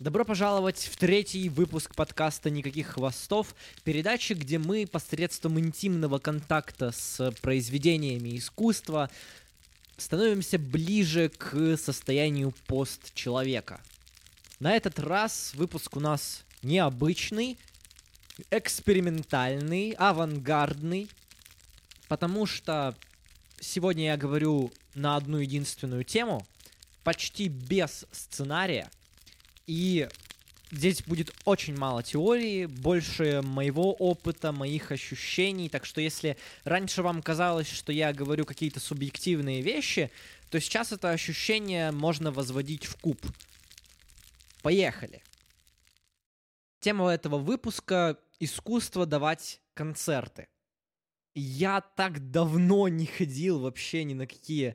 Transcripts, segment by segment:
Добро пожаловать в третий выпуск подкаста «Никаких хвостов», передачи, где мы посредством интимного контакта с произведениями искусства становимся ближе к состоянию пост-человека. На этот раз выпуск у нас необычный, экспериментальный, авангардный, потому что сегодня я говорю на одну единственную тему, почти без сценария – и здесь будет очень мало теории, больше моего опыта, моих ощущений. Так что если раньше вам казалось, что я говорю какие-то субъективные вещи, то сейчас это ощущение можно возводить в куб. Поехали. Тема этого выпуска — искусство давать концерты. Я так давно не ходил вообще ни на какие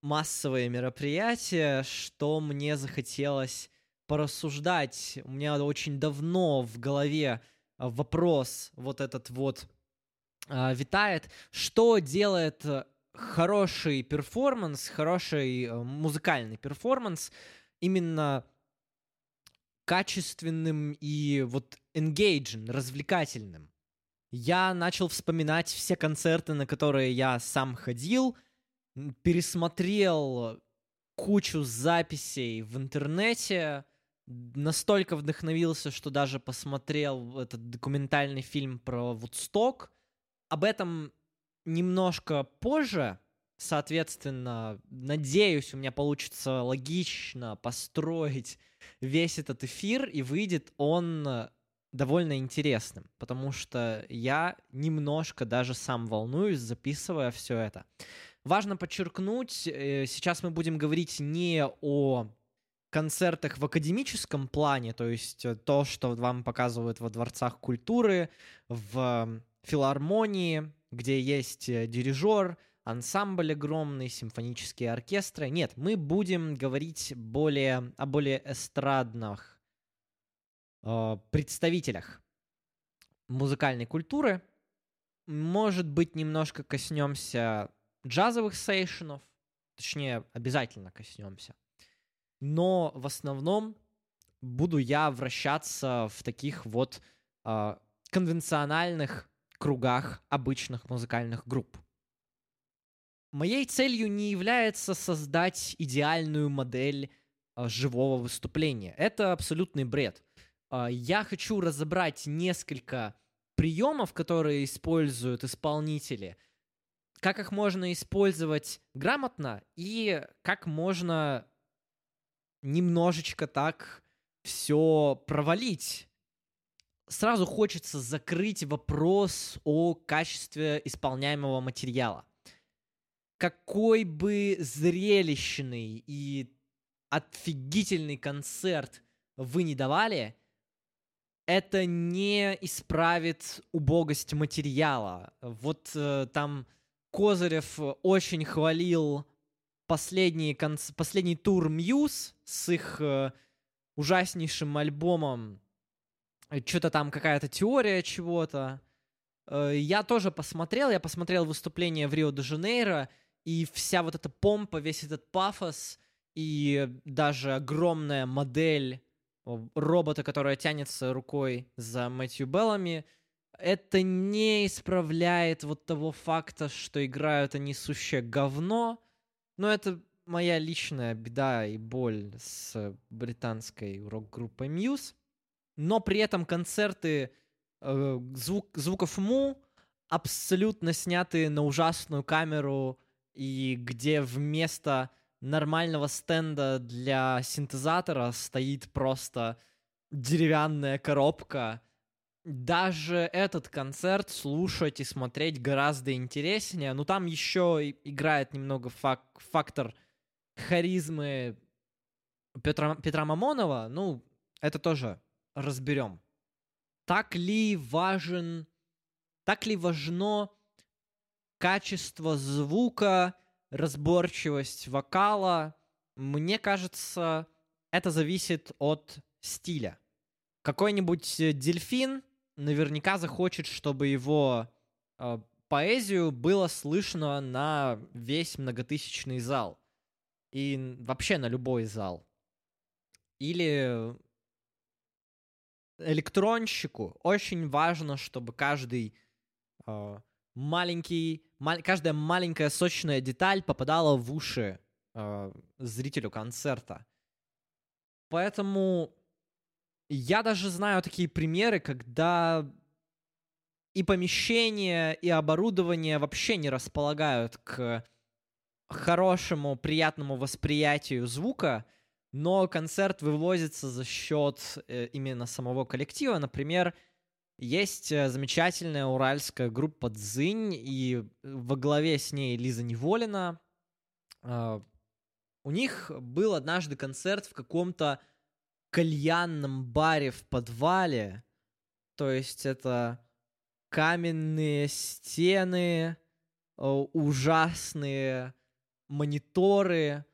массовые мероприятия, что мне захотелось порассуждать. У меня очень давно в голове а, вопрос вот этот вот э, витает, что делает э, хороший перформанс, хороший э, музыкальный перформанс именно качественным и вот engaging, развлекательным. Я начал вспоминать все концерты, на которые я сам ходил, пересмотрел кучу записей в интернете, настолько вдохновился, что даже посмотрел этот документальный фильм про Вудсток. Об этом немножко позже, соответственно, надеюсь, у меня получится логично построить весь этот эфир, и выйдет он довольно интересным, потому что я немножко даже сам волнуюсь, записывая все это. Важно подчеркнуть, э, сейчас мы будем говорить не о концертах в академическом плане, то есть э, то, что вам показывают во дворцах культуры, в филармонии, где есть э, дирижер, ансамбль огромный, симфонические оркестры. Нет, мы будем говорить более, о более эстрадных э, представителях музыкальной культуры. Может быть, немножко коснемся джазовых сейшенов, точнее, обязательно коснемся но в основном буду я вращаться в таких вот э, конвенциональных кругах обычных музыкальных групп. Моей целью не является создать идеальную модель э, живого выступления. Это абсолютный бред. Э, я хочу разобрать несколько приемов, которые используют исполнители, как их можно использовать грамотно и как можно немножечко так все провалить. Сразу хочется закрыть вопрос о качестве исполняемого материала. Какой бы зрелищный и офигительный концерт вы не давали, это не исправит убогость материала. Вот э, там Козырев очень хвалил последний, конц... последний тур Мьюз с их э, ужаснейшим альбомом. Э, Что-то там какая-то теория чего-то. Э, я тоже посмотрел, я посмотрел выступление в Рио-де-Жанейро, и вся вот эта помпа, весь этот пафос, и даже огромная модель робота, которая тянется рукой за Мэтью Беллами, это не исправляет вот того факта, что играют они сущее говно, но это моя личная беда и боль с британской рок-группой Muse. Но при этом концерты э, звук, звуков Му абсолютно снятые на ужасную камеру, и где вместо нормального стенда для синтезатора стоит просто деревянная коробка. Даже этот концерт слушать и смотреть гораздо интереснее. Но там еще играет немного фак фактор харизмы Петра, Петра Мамонова, ну, это тоже разберем. Так ли важен, так ли важно качество звука, разборчивость вокала? Мне кажется, это зависит от стиля. Какой-нибудь дельфин наверняка захочет, чтобы его э, поэзию было слышно на весь многотысячный зал и вообще на любой зал. Или электронщику очень важно, чтобы каждый э, маленький, мал, каждая маленькая сочная деталь попадала в уши э, зрителю концерта. Поэтому я даже знаю такие примеры, когда и помещение, и оборудование вообще не располагают к хорошему, приятному восприятию звука, но концерт вывозится за счет э, именно самого коллектива. Например, есть э, замечательная уральская группа «Дзынь», и во главе с ней Лиза Неволина. Э, у них был однажды концерт в каком-то кальянном баре в подвале. То есть это каменные стены, ужасные мониторы,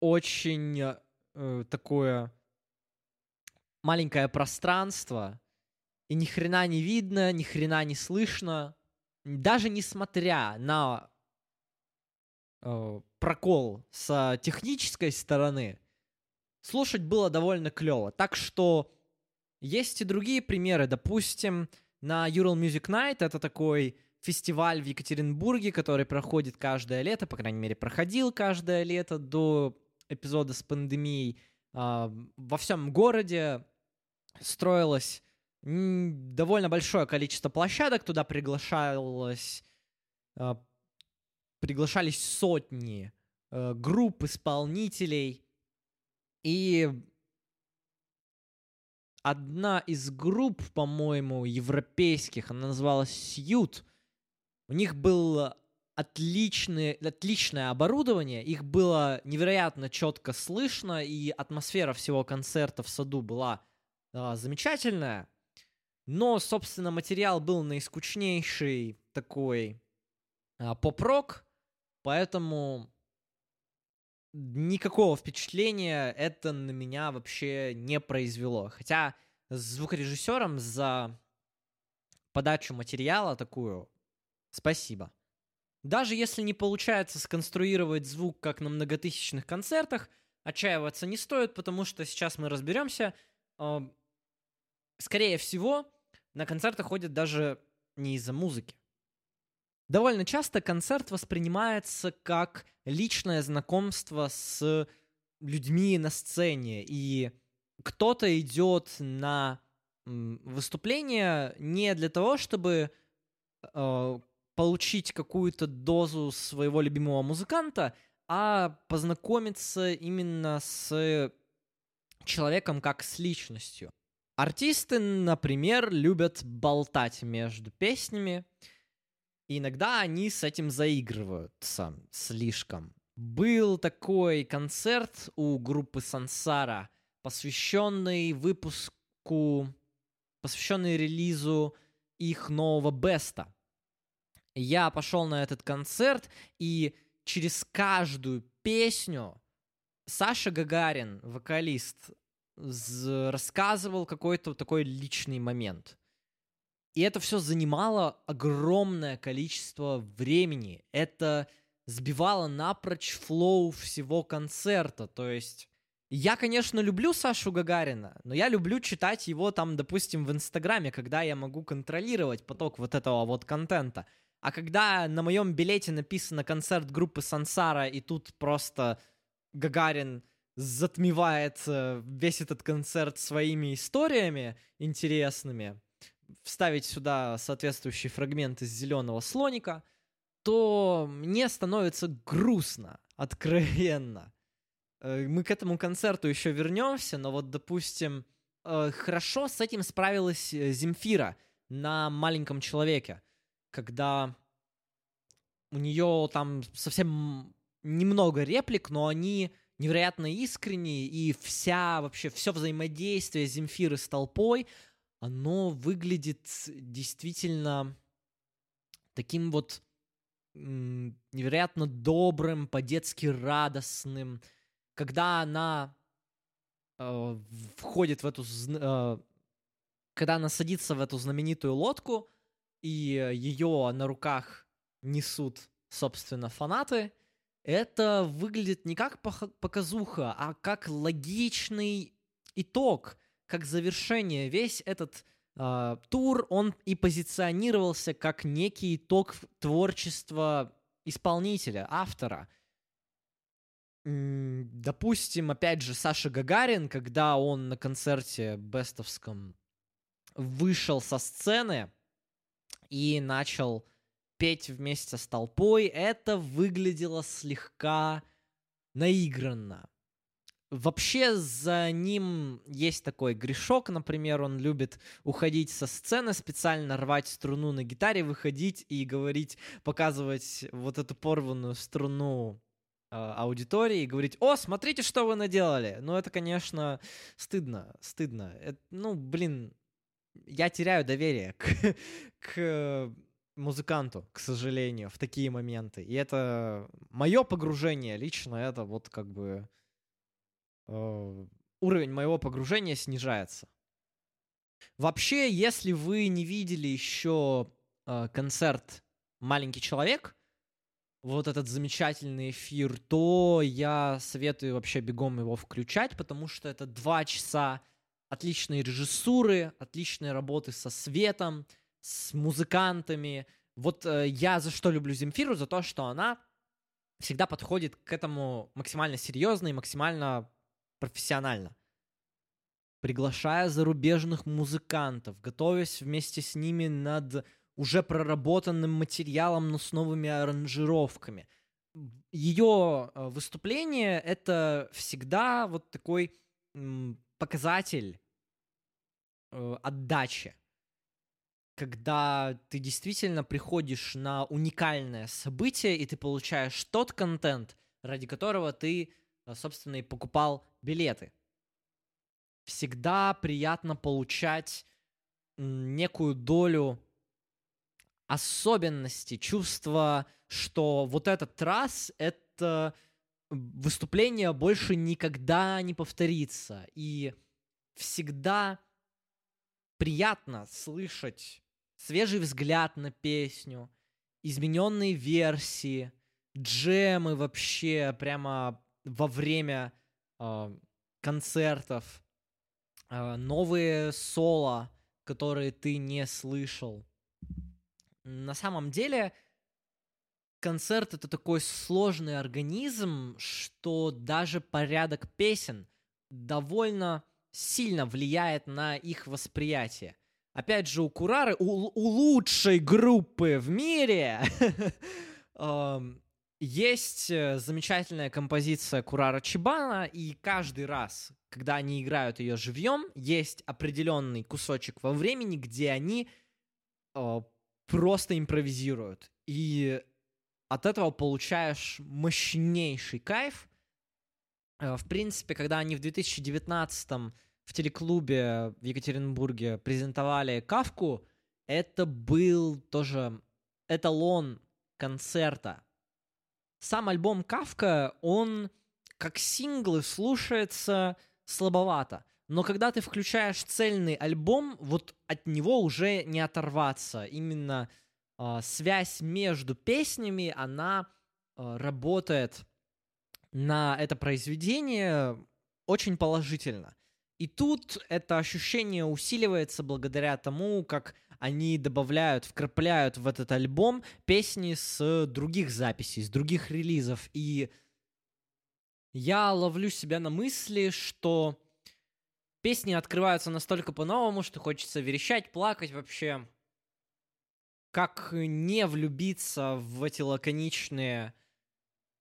очень э, такое маленькое пространство, и ни хрена не видно, ни хрена не слышно, даже несмотря на э, прокол с технической стороны, слушать было довольно клево. Так что есть и другие примеры. Допустим, на Ural Music Night это такой фестиваль в Екатеринбурге, который проходит каждое лето, по крайней мере, проходил каждое лето до эпизода с пандемией. А, во всем городе строилось довольно большое количество площадок, туда приглашалось, а, приглашались сотни а, групп исполнителей, и одна из групп, по-моему, европейских, она называлась Сьют, у них было отличное, отличное оборудование, их было невероятно четко слышно, и атмосфера всего концерта в саду была а, замечательная. Но, собственно, материал был наискучнейший такой а, поп-рок, поэтому никакого впечатления это на меня вообще не произвело. Хотя звукорежиссером за подачу материала такую Спасибо. Даже если не получается сконструировать звук, как на многотысячных концертах, отчаиваться не стоит, потому что сейчас мы разберемся. Скорее всего, на концерты ходят даже не из-за музыки. Довольно часто концерт воспринимается как личное знакомство с людьми на сцене, и кто-то идет на выступление не для того, чтобы э, получить какую-то дозу своего любимого музыканта, а познакомиться именно с человеком как с личностью. Артисты, например, любят болтать между песнями, и иногда они с этим заигрываются слишком. Был такой концерт у группы Сансара, посвященный выпуску, посвященный релизу их нового беста я пошел на этот концерт, и через каждую песню Саша Гагарин, вокалист, рассказывал какой-то такой личный момент. И это все занимало огромное количество времени. Это сбивало напрочь флоу всего концерта. То есть я, конечно, люблю Сашу Гагарина, но я люблю читать его там, допустим, в Инстаграме, когда я могу контролировать поток вот этого вот контента. А когда на моем билете написано концерт группы Сансара, и тут просто Гагарин затмевает э, весь этот концерт своими историями интересными, вставить сюда соответствующий фрагмент из зеленого слоника, то мне становится грустно, откровенно. Э, мы к этому концерту еще вернемся, но вот, допустим, э, хорошо с этим справилась Земфира на маленьком человеке когда у нее там совсем немного реплик, но они невероятно искренние, и вся вообще все взаимодействие Земфиры с толпой, оно выглядит действительно таким вот невероятно добрым, по-детски радостным. Когда она э, входит в эту, э, когда она садится в эту знаменитую лодку, и ее на руках несут, собственно, фанаты, это выглядит не как показуха, а как логичный итог как завершение. Весь этот э, тур, он и позиционировался как некий итог творчества исполнителя, автора. Допустим, опять же, Саша Гагарин, когда он на концерте бестовском вышел со сцены и начал петь вместе с толпой, это выглядело слегка наигранно. Вообще за ним есть такой грешок, например, он любит уходить со сцены, специально рвать струну на гитаре, выходить и говорить, показывать вот эту порванную струну э, аудитории и говорить, о, смотрите, что вы наделали. Ну, это, конечно, стыдно, стыдно. Это, ну, блин, я теряю доверие к, к музыканту, к сожалению, в такие моменты. И это мое погружение лично, это вот как бы уровень моего погружения снижается. Вообще, если вы не видели еще э, концерт «Маленький человек», вот этот замечательный эфир, то я советую вообще бегом его включать, потому что это два часа отличной режиссуры, отличной работы со светом, с музыкантами. Вот э, я за что люблю Земфиру, за то, что она всегда подходит к этому максимально серьезно и максимально профессионально. Приглашая зарубежных музыкантов, готовясь вместе с ними над уже проработанным материалом, но с новыми аранжировками. Ее э, выступление — это всегда вот такой показатель э, отдачи, когда ты действительно приходишь на уникальное событие, и ты получаешь тот контент, ради которого ты, э, собственно, и покупал билеты. Всегда приятно получать некую долю особенности, чувства, что вот этот раз — это выступление больше никогда не повторится. И всегда приятно слышать свежий взгляд на песню, измененные версии, джемы вообще прямо во время концертов, э, новые соло, которые ты не слышал. На самом деле, концерт это такой сложный организм, что даже порядок песен довольно сильно влияет на их восприятие. Опять же, у Курары, у, у лучшей группы в мире, есть э, замечательная композиция Курара Чибана, и каждый раз, когда они играют ее живьем, есть определенный кусочек во времени, где они э, просто импровизируют. И от этого получаешь мощнейший кайф. Э, в принципе, когда они в 2019 в телеклубе в Екатеринбурге презентовали Кавку, это был тоже эталон концерта. Сам альбом Кавка, он как синглы слушается слабовато. Но когда ты включаешь цельный альбом, вот от него уже не оторваться. Именно э, связь между песнями, она э, работает на это произведение очень положительно. И тут это ощущение усиливается благодаря тому, как они добавляют, вкрапляют в этот альбом песни с других записей, с других релизов. И я ловлю себя на мысли, что песни открываются настолько по-новому, что хочется верещать, плакать вообще. Как не влюбиться в эти лаконичные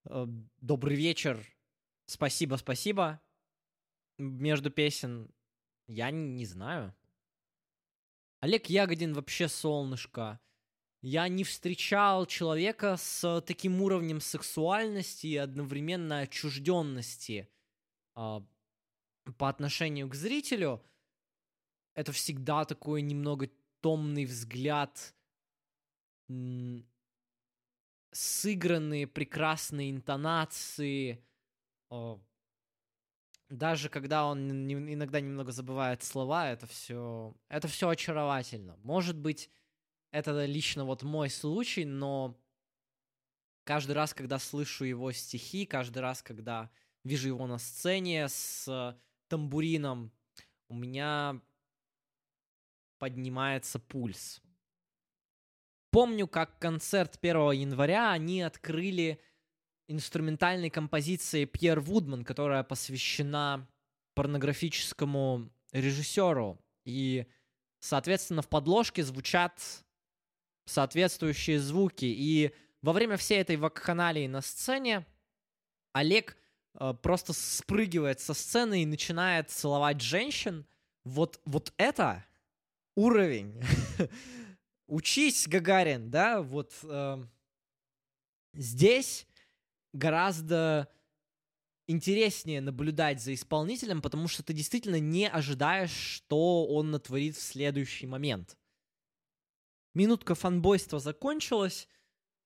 э, «Добрый вечер», «Спасибо, спасибо» между песен? Я не знаю. Олег Ягодин вообще солнышко. Я не встречал человека с таким уровнем сексуальности и одновременно отчужденности э, по отношению к зрителю. Это всегда такой немного томный взгляд, сыгранные прекрасные интонации, э, даже когда он иногда немного забывает слова, это все, это все очаровательно. Может быть, это лично вот мой случай, но каждый раз, когда слышу его стихи, каждый раз, когда вижу его на сцене с тамбурином, у меня поднимается пульс. Помню, как концерт 1 января они открыли инструментальной композицией Пьер Вудман, которая посвящена порнографическому режиссеру. И, соответственно, в подложке звучат соответствующие звуки. И во время всей этой вакханалии на сцене Олег э, просто спрыгивает со сцены и начинает целовать женщин. Вот, вот это уровень. Учись, Гагарин, да, вот э, здесь гораздо интереснее наблюдать за исполнителем, потому что ты действительно не ожидаешь, что он натворит в следующий момент. Минутка фанбойства закончилась,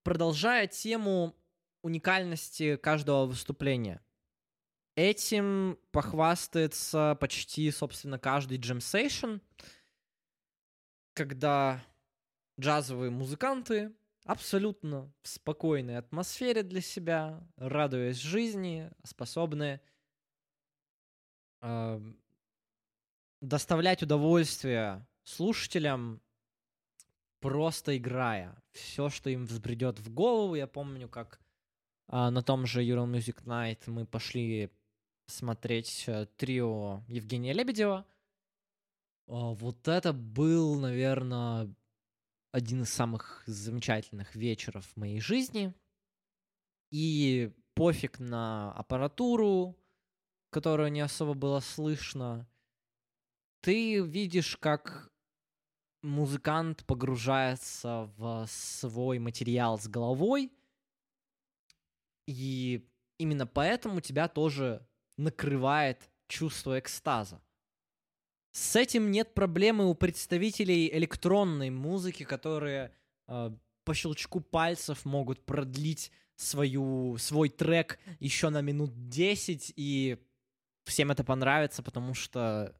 продолжая тему уникальности каждого выступления. Этим похвастается почти, собственно, каждый джемсейшн, когда джазовые музыканты абсолютно в спокойной атмосфере для себя, радуясь жизни, способны э, доставлять удовольствие слушателям, просто играя. Все, что им взбредет в голову. Я помню, как э, на том же Ural Music Night мы пошли смотреть э, трио Евгения Лебедева. Э, вот это был, наверное, один из самых замечательных вечеров в моей жизни. И пофиг на аппаратуру, которую не особо было слышно. Ты видишь, как музыкант погружается в свой материал с головой, и именно поэтому тебя тоже накрывает чувство экстаза. С этим нет проблемы у представителей электронной музыки, которые э, по щелчку пальцев могут продлить свою, свой трек еще на минут 10, и всем это понравится, потому что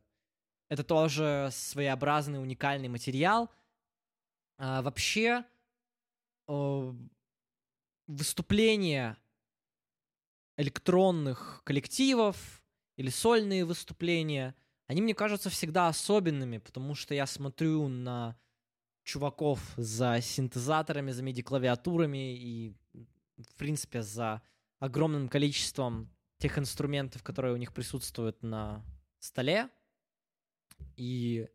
это тоже своеобразный уникальный материал. А, вообще, э, выступления электронных коллективов или сольные выступления — они мне кажутся всегда особенными, потому что я смотрю на чуваков за синтезаторами, за MIDI-клавиатурами и, в принципе, за огромным количеством тех инструментов, которые у них присутствуют на столе. И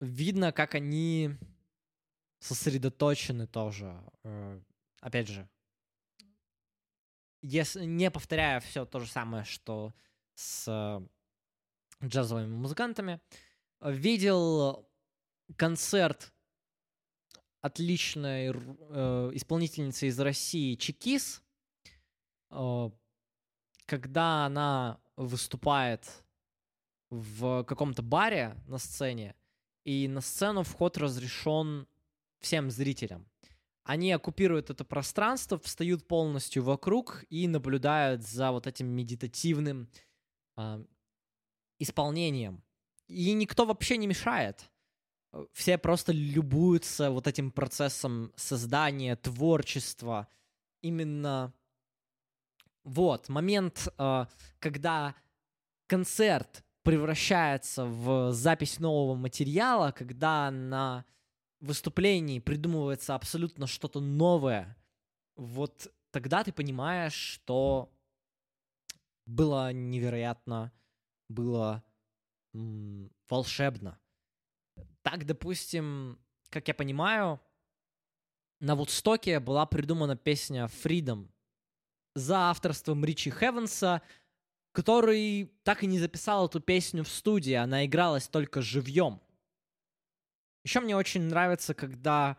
видно, как они сосредоточены тоже. Э, опять же, если, не повторяя все то же самое, что с джазовыми музыкантами. Видел концерт отличной э, исполнительницы из России Чекис, э, когда она выступает в каком-то баре на сцене, и на сцену вход разрешен всем зрителям. Они оккупируют это пространство, встают полностью вокруг и наблюдают за вот этим медитативным э, исполнением. И никто вообще не мешает. Все просто любуются вот этим процессом создания, творчества. Именно вот момент, э, когда концерт превращается в запись нового материала, когда на выступлении придумывается абсолютно что-то новое, вот тогда ты понимаешь, что было невероятно было м, волшебно. Так, допустим, как я понимаю, на Вудстоке была придумана песня Freedom за авторством Ричи Хевенса, который так и не записал эту песню в студии, она игралась только живьем. Еще мне очень нравится, когда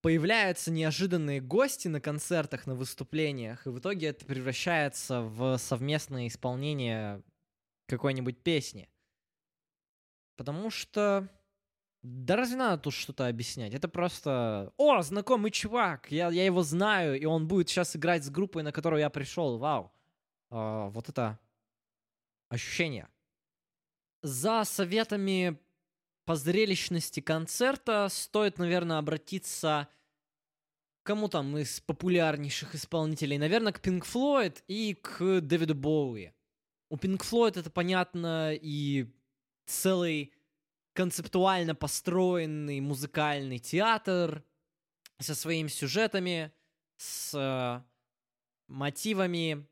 появляются неожиданные гости на концертах, на выступлениях, и в итоге это превращается в совместное исполнение какой-нибудь песни. Потому что... Да разве надо тут что-то объяснять? Это просто... О, знакомый чувак! Я, я его знаю, и он будет сейчас играть с группой, на которую я пришел. Вау. А, вот это ощущение. За советами по зрелищности концерта стоит, наверное, обратиться кому там из популярнейших исполнителей? Наверное, к Pink Floyd и к Дэвиду Боуи. У Pink Floyd это понятно, и целый концептуально построенный музыкальный театр со своими сюжетами, с э, мотивами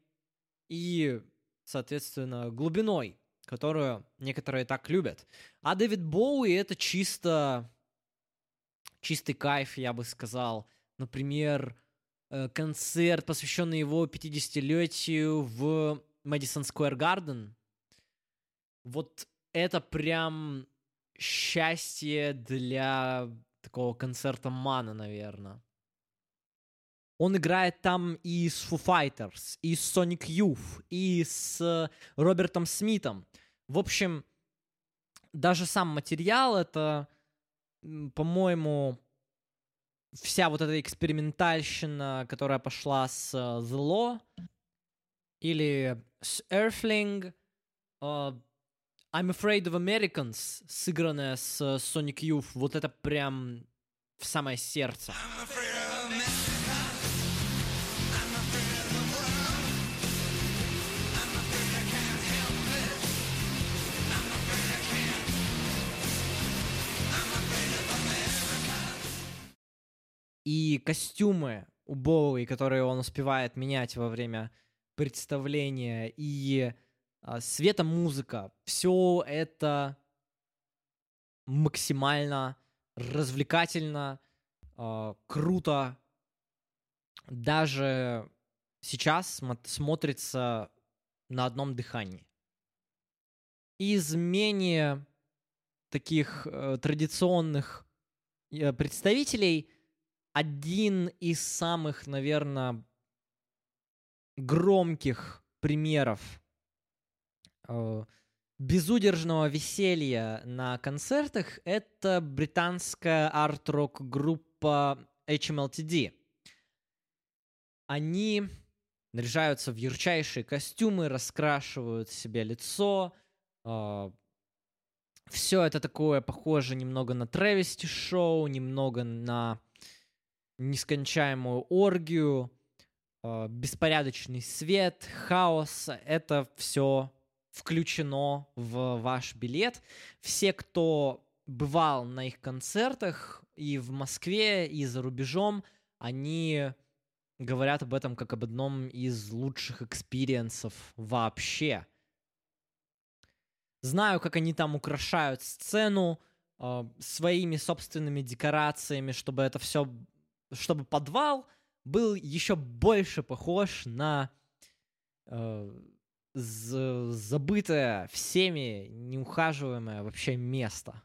и, соответственно, глубиной, которую некоторые так любят. А Дэвид Боуи это чисто чистый кайф, я бы сказал. Например, э, концерт, посвященный его 50-летию в Мэдисон Сквер Гарден. Вот это прям счастье для такого концерта Мана, наверное. Он играет там и с Foo Fighters, и с Sonic Youth, и с Робертом Смитом. В общем, даже сам материал это, по-моему, вся вот эта экспериментальщина, которая пошла с The Law или с Earthling, uh, I'm Afraid of Americans, сыгранная с Sonic Youth, вот это прям в самое сердце. И костюмы у Боуи, которые он успевает менять во время представления, и а, светомузыка, все это максимально развлекательно, э, круто. Даже сейчас смотрится на одном дыхании. Из менее таких э, традиционных э, представителей один из самых, наверное, громких примеров э, безудержного веселья на концертах это британская арт-рок группа HMLTD. Они наряжаются в ярчайшие костюмы, раскрашивают себе лицо. Э, все это такое похоже немного на травести-шоу, немного на нескончаемую оргию, беспорядочный свет, хаос. Это все включено в ваш билет. Все, кто бывал на их концертах и в Москве, и за рубежом, они говорят об этом как об одном из лучших experience ов вообще. Знаю, как они там украшают сцену э, своими собственными декорациями, чтобы это все чтобы подвал был еще больше похож на э, забытое всеми, неухаживаемое вообще место.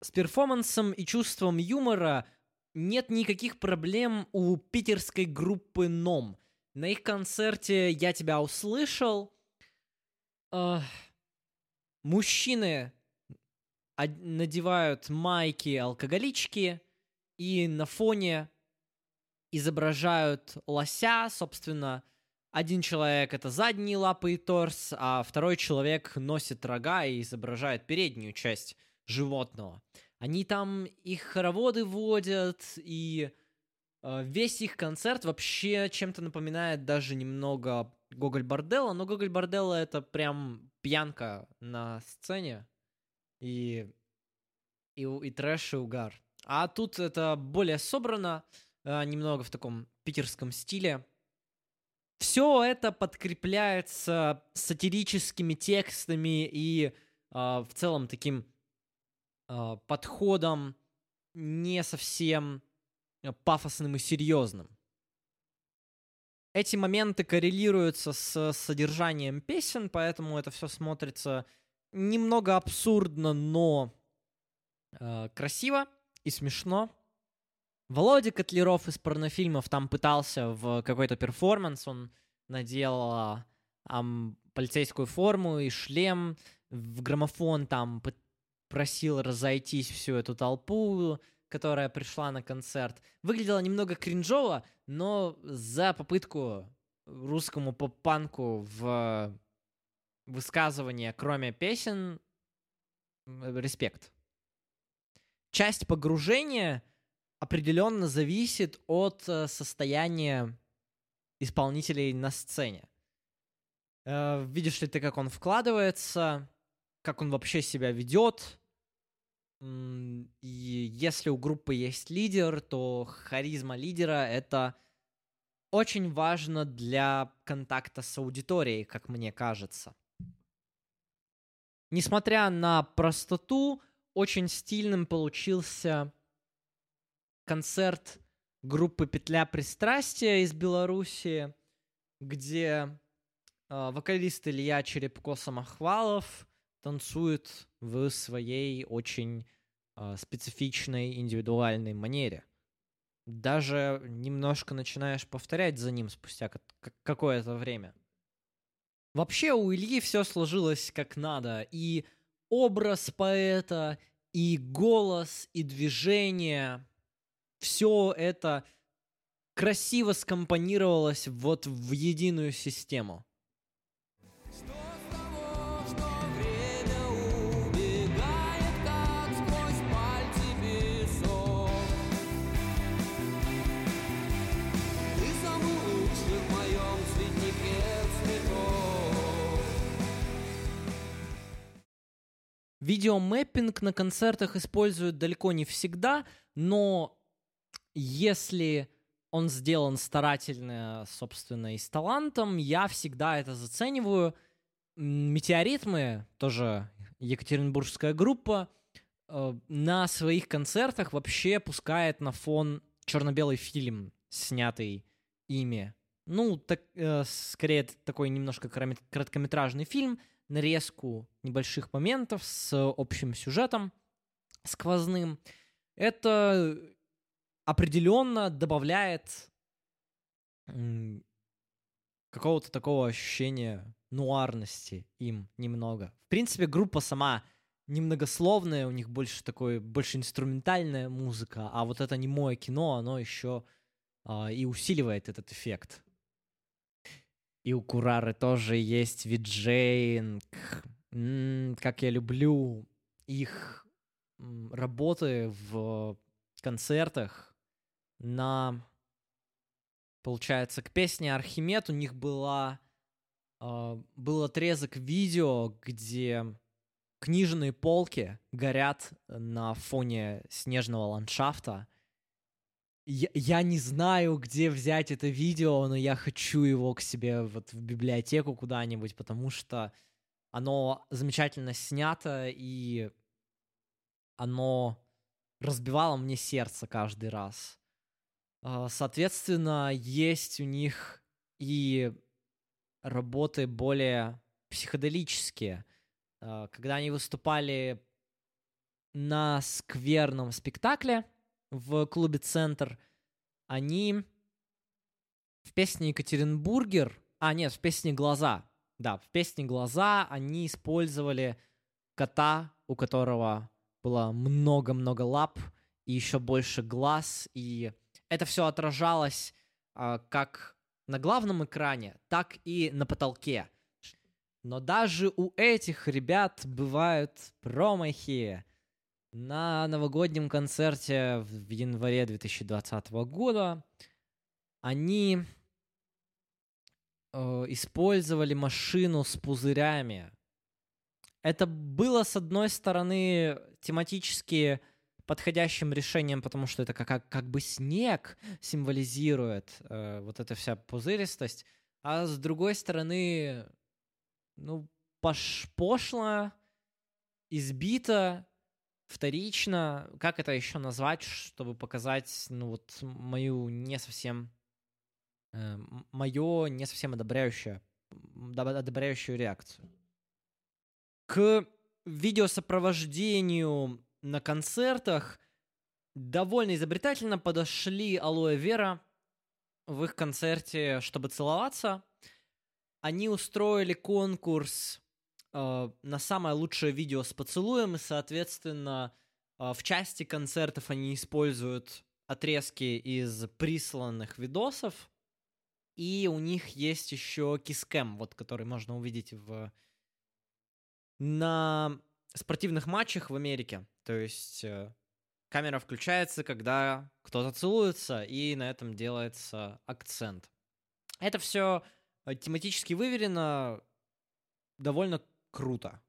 С перформансом и чувством юмора нет никаких проблем у питерской группы Ном. На их концерте «Я тебя услышал» э, мужчины надевают майки алкоголички, и на фоне изображают лося, собственно, один человек это задние лапы и торс, а второй человек носит рога и изображает переднюю часть животного. Они там их хороводы водят, и э, весь их концерт вообще чем-то напоминает даже немного Гоголь Борделла, но Гоголь Борделла это прям пьянка на сцене и, и, и трэш и угар. А тут это более собрано, э, немного в таком питерском стиле. Все это подкрепляется сатирическими текстами и э, в целом таким э, подходом не совсем пафосным и серьезным. Эти моменты коррелируются с содержанием песен, поэтому это все смотрится немного абсурдно, но э, красиво и смешно. Володя Котлеров из порнофильмов там пытался в какой-то перформанс, он надел ам, полицейскую форму и шлем, в граммофон там просил разойтись всю эту толпу, которая пришла на концерт. Выглядело немного кринжово, но за попытку русскому поп-панку в высказывание, кроме песен, респект часть погружения определенно зависит от э, состояния исполнителей на сцене. Э, видишь ли ты, как он вкладывается, как он вообще себя ведет. И если у группы есть лидер, то харизма лидера — это очень важно для контакта с аудиторией, как мне кажется. Несмотря на простоту, очень стильным получился концерт группы «Петля пристрастия» из Беларуси, где э, вокалист Илья Черепко-Самохвалов танцует в своей очень э, специфичной индивидуальной манере. Даже немножко начинаешь повторять за ним спустя какое-то время. Вообще у Ильи все сложилось как надо. И образ поэта, и голос, и движение. Все это красиво скомпонировалось вот в единую систему. Видеомэппинг на концертах используют далеко не всегда, но если он сделан старательно, собственно, и с талантом, я всегда это зацениваю. Метеоритмы, тоже екатеринбургская группа, э, на своих концертах вообще пускает на фон черно-белый фильм, снятый ими. Ну, так, э, скорее, такой немножко короткометражный фильм, нарезку небольших моментов с общим сюжетом сквозным. Это определенно добавляет какого-то такого ощущения нуарности им немного. В принципе, группа сама немногословная, у них больше такой, больше инструментальная музыка, а вот это не мое кино, оно еще а, и усиливает этот эффект. И у Курары тоже есть виджейнг. Как я люблю их работы в концертах на получается к песне Архимед у них была э, был отрезок видео, где книжные полки горят на фоне снежного ландшафта, я, я не знаю, где взять это видео, но я хочу его к себе вот в библиотеку куда-нибудь, потому что оно замечательно снято, и оно разбивало мне сердце каждый раз. А, соответственно, есть у них и работы более психоделические. А, когда они выступали на скверном спектакле, в клубе «Центр», они в песне «Екатеринбургер», а нет, в песне «Глаза», да, в песне «Глаза» они использовали кота, у которого было много-много лап и еще больше глаз, и это все отражалось а, как на главном экране, так и на потолке. Но даже у этих ребят бывают промахи. На новогоднем концерте в январе 2020 года они э, использовали машину с пузырями. Это было, с одной стороны, тематически подходящим решением, потому что это как, как бы снег символизирует э, вот эта вся пузыристость, а с другой стороны, ну, пош пошло, избито, вторично, как это еще назвать, чтобы показать, ну вот мою не совсем, э, мое не совсем одобряющее, одобряющую реакцию. К видеосопровождению на концертах довольно изобретательно подошли Алоэ Вера в их концерте, чтобы целоваться. Они устроили конкурс э, на самое лучшее видео с поцелуем, и, соответственно, э, в части концертов они используют отрезки из присланных видосов, и у них есть еще кискэм, вот, который можно увидеть в на спортивных матчах в Америке. То есть э, камера включается, когда кто-то целуется, и на этом делается акцент. Это все э, тематически выверено, довольно круто.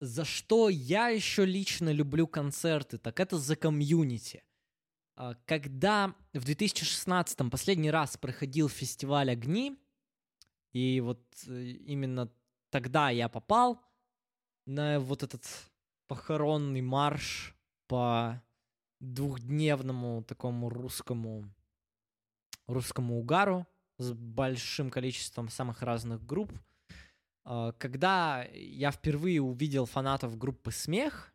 За что я еще лично люблю концерты, так это за комьюнити. А, когда в 2016 последний раз проходил фестиваль «Огни», и вот э, именно тогда я попал на вот этот похоронный марш по двухдневному такому русскому русскому угару с большим количеством самых разных групп. А, когда я впервые увидел фанатов группы «Смех»,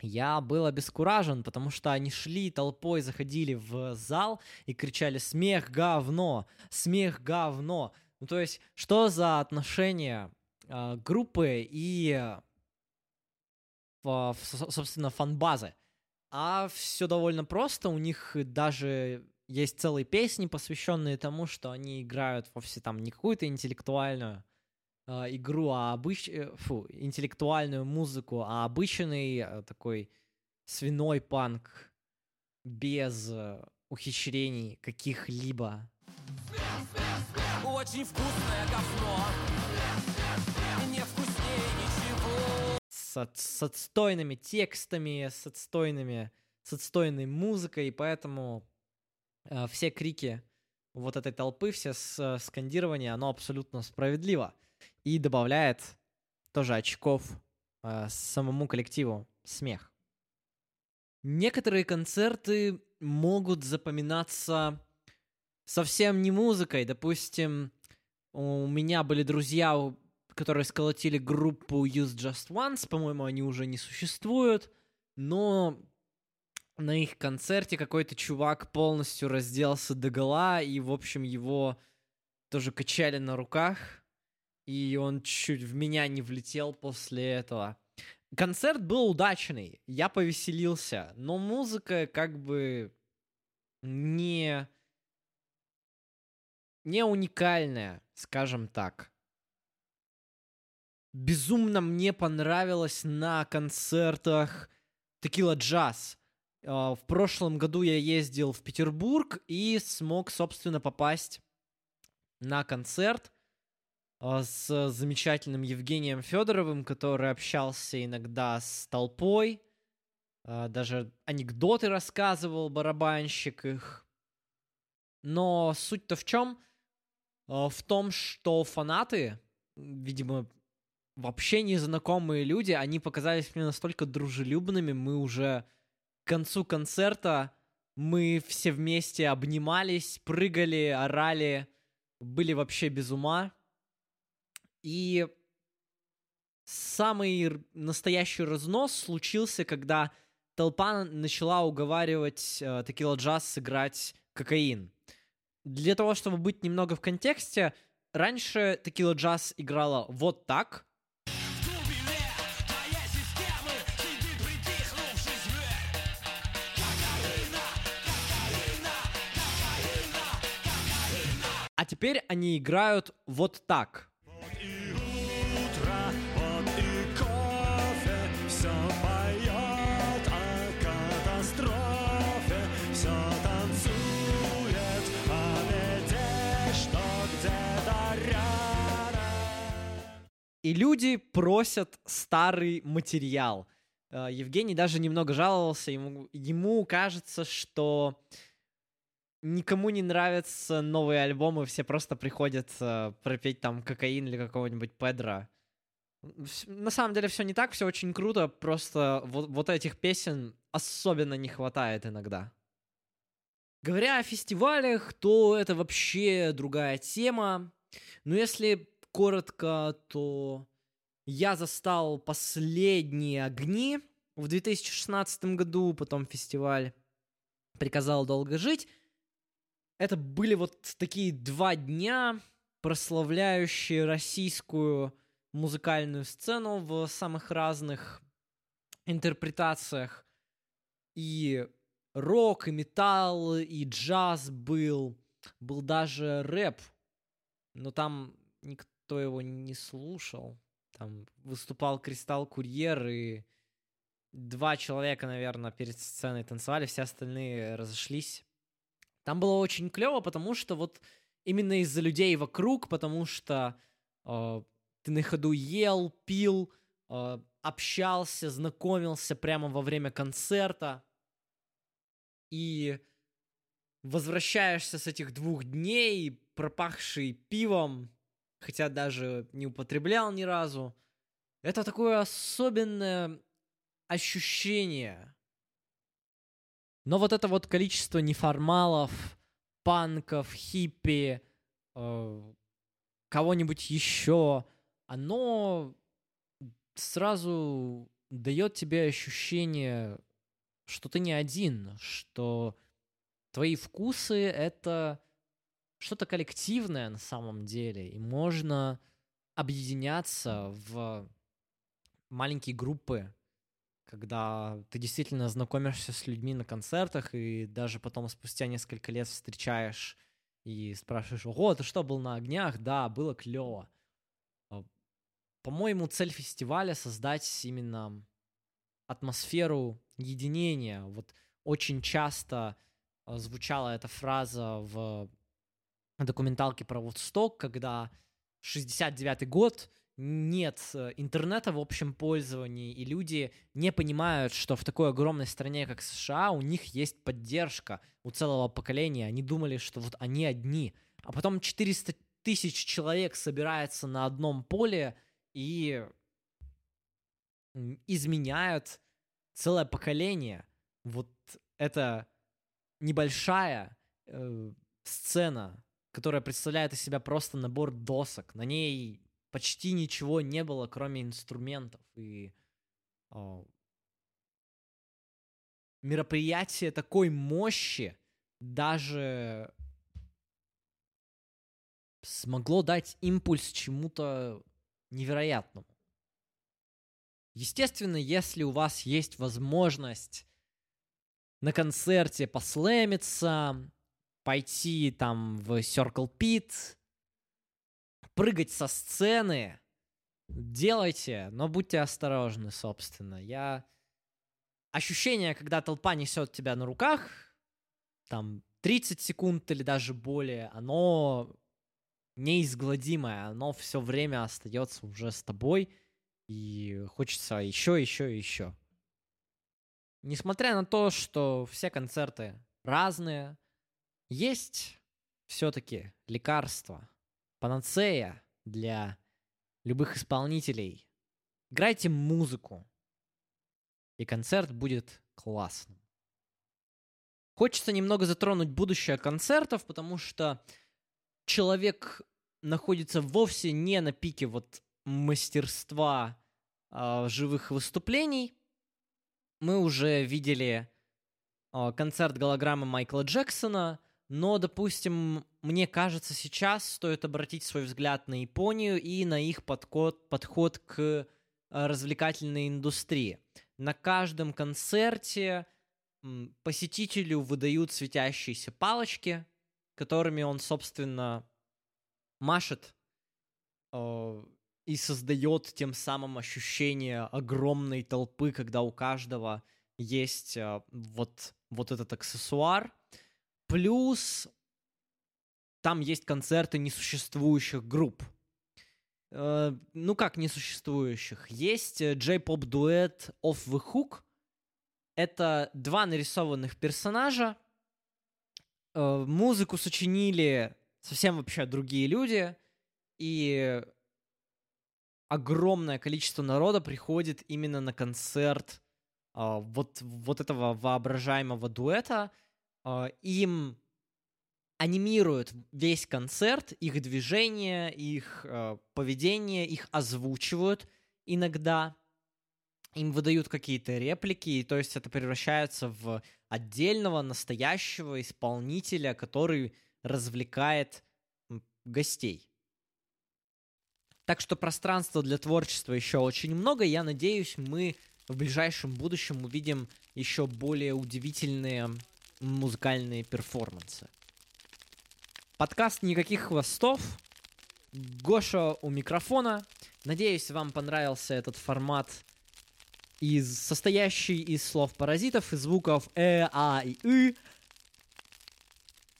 я был обескуражен, потому что они шли толпой, заходили в зал и кричали «Смех, говно! Смех, говно!» Ну, то есть, что за отношение группы и, э, собственно, фан-базы? А все довольно просто, у них даже есть целые песни, посвященные тому, что они играют вовсе там не какую-то интеллектуальную э, игру, а обыч... Э, фу, интеллектуальную музыку, а обычный э, такой свиной панк без э, ухищрений каких-либо. Очень вкусное говно. Не вкуснее ничего. С, с отстойными текстами, с отстойными, с отстойной музыкой, поэтому э, все крики вот этой толпы, все с, скандирование, оно абсолютно справедливо и добавляет тоже очков э, самому коллективу смех. Некоторые концерты могут запоминаться совсем не музыкой. Допустим, у меня были друзья, которые сколотили группу Use Just Once, по-моему, они уже не существуют, но на их концерте какой-то чувак полностью разделся до гола, и, в общем, его тоже качали на руках и он чуть в меня не влетел после этого. Концерт был удачный, я повеселился, но музыка как бы не не уникальная, скажем так. Безумно мне понравилось на концертах Текила Джаз. В прошлом году я ездил в Петербург и смог, собственно, попасть на концерт а, с замечательным Евгением Федоровым, который общался иногда с толпой, а, даже анекдоты рассказывал барабанщик их. Но суть-то в чем? А, в том, что фанаты, видимо, вообще незнакомые люди, они показались мне настолько дружелюбными, мы уже к концу концерта мы все вместе обнимались, прыгали, орали, были вообще без ума. И самый настоящий разнос случился, когда толпа начала уговаривать э, Текила Джаз сыграть кокаин. Для того, чтобы быть немного в контексте, раньше Текила Джаз играла вот так, А теперь они играют вот так. И люди просят старый материал. Э, Евгений даже немного жаловался, ему, ему кажется, что никому не нравятся новые альбомы, все просто приходят э, пропеть там кокаин или какого-нибудь Педро. На самом деле все не так, все очень круто, просто вот, вот этих песен особенно не хватает иногда. Говоря о фестивалях, то это вообще другая тема. Но если коротко, то я застал последние огни в 2016 году, потом фестиваль приказал долго жить. Это были вот такие два дня, прославляющие российскую музыкальную сцену в самых разных интерпретациях. И рок, и металл, и джаз был. Был даже рэп. Но там никто его не слушал. Там выступал Кристалл Курьер, и два человека, наверное, перед сценой танцевали, все остальные разошлись. Там было очень клево, потому что вот именно из-за людей вокруг, потому что э, ты на ходу ел, пил, э, общался, знакомился прямо во время концерта. И возвращаешься с этих двух дней, пропахший пивом, хотя даже не употреблял ни разу. Это такое особенное ощущение. Но вот это вот количество неформалов, панков, хиппи, э, кого-нибудь еще, оно сразу дает тебе ощущение, что ты не один, что твои вкусы — это что-то коллективное на самом деле, и можно объединяться в маленькие группы, когда ты действительно знакомишься с людьми на концертах, и даже потом спустя несколько лет встречаешь и спрашиваешь, ого, ты что, был на огнях? Да, было клево. А, по-моему, цель фестиваля создать именно атмосферу единения. Вот очень часто а, звучала эта фраза в документалке про Вудсток, когда 69-й год, нет э, интернета в общем пользовании, и люди не понимают, что в такой огромной стране, как США, у них есть поддержка у целого поколения. Они думали, что вот они одни. А потом 400 тысяч человек собирается на одном поле и изменяют целое поколение. Вот это небольшая э, сцена, которая представляет из себя просто набор досок. На ней почти ничего не было, кроме инструментов. И э, мероприятие такой мощи даже смогло дать импульс чему-то невероятному. Естественно, если у вас есть возможность на концерте послэмиться, пойти там в Circle Pit, прыгать со сцены, делайте, но будьте осторожны, собственно. Я... Ощущение, когда толпа несет тебя на руках, там 30 секунд или даже более, оно неизгладимое, оно все время остается уже с тобой, и хочется еще, еще, еще. Несмотря на то, что все концерты разные, есть все-таки лекарства, панацея для любых исполнителей. Играйте музыку, и концерт будет классным. Хочется немного затронуть будущее концертов, потому что человек находится вовсе не на пике вот мастерства э, живых выступлений, мы уже видели э, концерт голограммы Майкла Джексона, но, допустим, мне кажется, сейчас стоит обратить свой взгляд на Японию и на их подход, подход к э, развлекательной индустрии. На каждом концерте посетителю выдают светящиеся палочки, которыми он, собственно, машет э, и создает тем самым ощущение огромной толпы, когда у каждого есть э, вот, вот этот аксессуар. Плюс там есть концерты несуществующих групп. Э, ну как несуществующих? Есть J-pop дуэт Off the Hook. Это два нарисованных персонажа. Э, музыку сочинили совсем вообще другие люди. И огромное количество народа приходит именно на концерт э, вот, вот этого воображаемого дуэта. Э, им анимируют весь концерт, их движение, их э, поведение, их озвучивают иногда. Им выдают какие-то реплики, и то есть это превращается в отдельного настоящего исполнителя, который развлекает гостей. Так что пространства для творчества еще очень много. Я надеюсь, мы в ближайшем будущем увидим еще более удивительные музыкальные перформансы. Подкаст «Никаких хвостов». Гоша у микрофона. Надеюсь, вам понравился этот формат, из, состоящий из слов паразитов и звуков «э», «а» и «ы».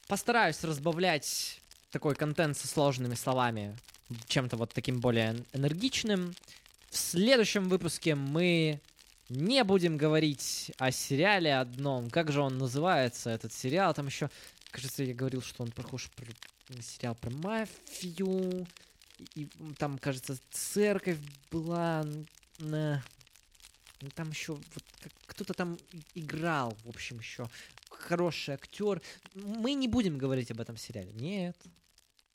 Постараюсь разбавлять такой контент со сложными словами чем-то вот таким более энергичным. В следующем выпуске мы не будем говорить о сериале одном. Как же он называется, этот сериал? Там еще, кажется, я говорил, что он похож на сериал про мафию. И там, кажется, церковь была. На... Там еще вот, кто-то там играл, в общем, еще хороший актер. Мы не будем говорить об этом сериале. Нет,